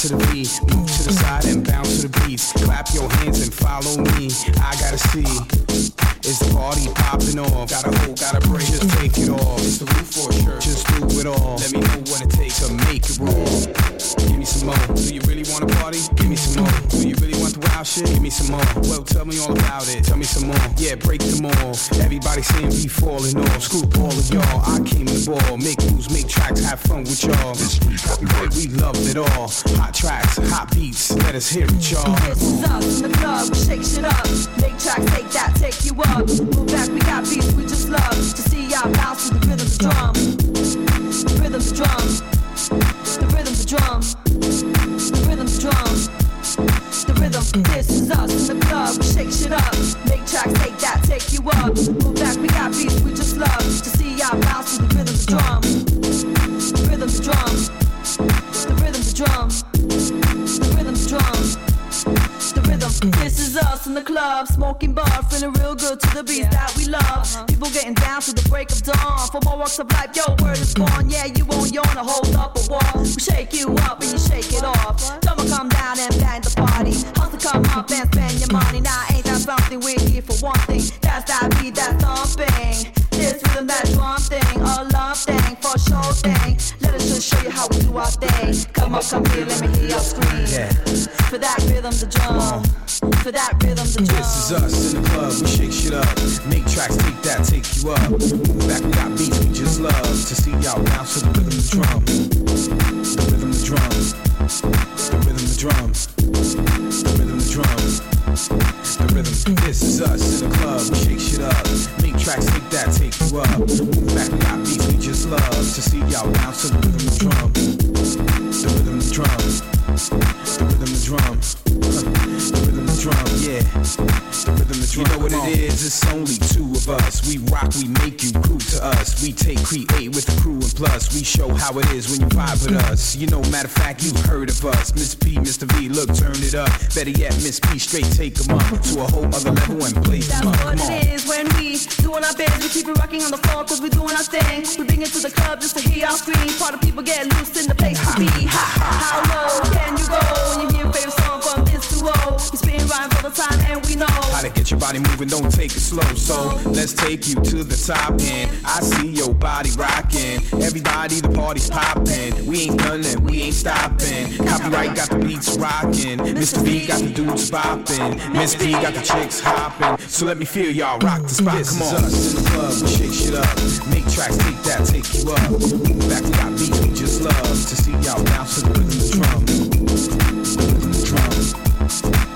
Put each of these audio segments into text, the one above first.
to the dot smoking bar, feeling real good to the beats that we love. Uh-huh. People getting down to the break of dawn. For more walks of life, yo, word is born. Yeah, you won't yawn or hold up a wall. We shake you up and you shake it off. Come on, come down and bang the party. Hustle, come up and spend your money. Now, ain't that something we're here for one thing? That's that beat, that thumping. This rhythm, that drum thing, a love thing, for sure thing. Just show you how we do our thing. Come up, come here, let me hear your scream. Yeah. For that rhythm, the drum. For that rhythm, the drum. This is us in the club, we shake shit up. Make tracks, take that, take you up. Move back, we got beats we just love. To see y'all bounce to the rhythm the drum. The rhythm the drum. The rhythm the drum. The rhythm the drum. The rhythm. This is us in the club, shake shit up. Make tracks, take that, take you up. Move back, we got beats we just love. To see y'all bounce to the rhythm of drum. The rhythm of the drum. The rhythm of the drum. The rhythm of the drum, yeah. The rhythm of the drum. You know what it is? It's only two of us. We rock, we make you groove to us. We take, create with the crew, and plus we show how it is when you vibe with us. You know, matter of fact, you've heard of us. Miss P, Mr. V, look, turn it up. Better yet, Miss P, straight take them up to a whole other level and blaze That's them what Come on. it is when we doing our biz. We keep it rocking on the floor cause we doing our thing. We bring it to the club just to hear our scream. Part of people get loose in the place Ha, how low can you go when you hear a favorite song from this to O? We spin rhymes all the time and we know. How to get your body moving, don't take it slow. So let's take you to the top end. I see your body rocking. Everybody, the party's popping. We ain't done and we ain't stopping. Copyright got the beats rocking. Mr. B got the dudes bopping. Miss P got the chicks hopping. So let me feel y'all rock the spot. Come on. us in the club, we shake shit up. Make tracks, take that, take you up. Back, we got beats we just love. To see y'all bounce to the rhythm of the drum. Rhythm drum. The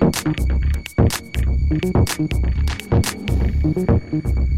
Thank you.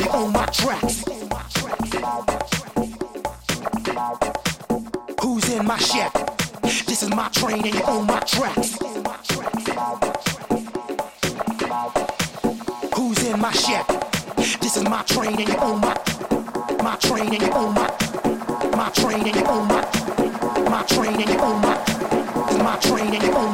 you own my tracks. Who's in my shack? This is my train and you own my tracks. Who's in my shack? This is my train and you own my my train and you own my my train and you own my my train and you own my my train and you own my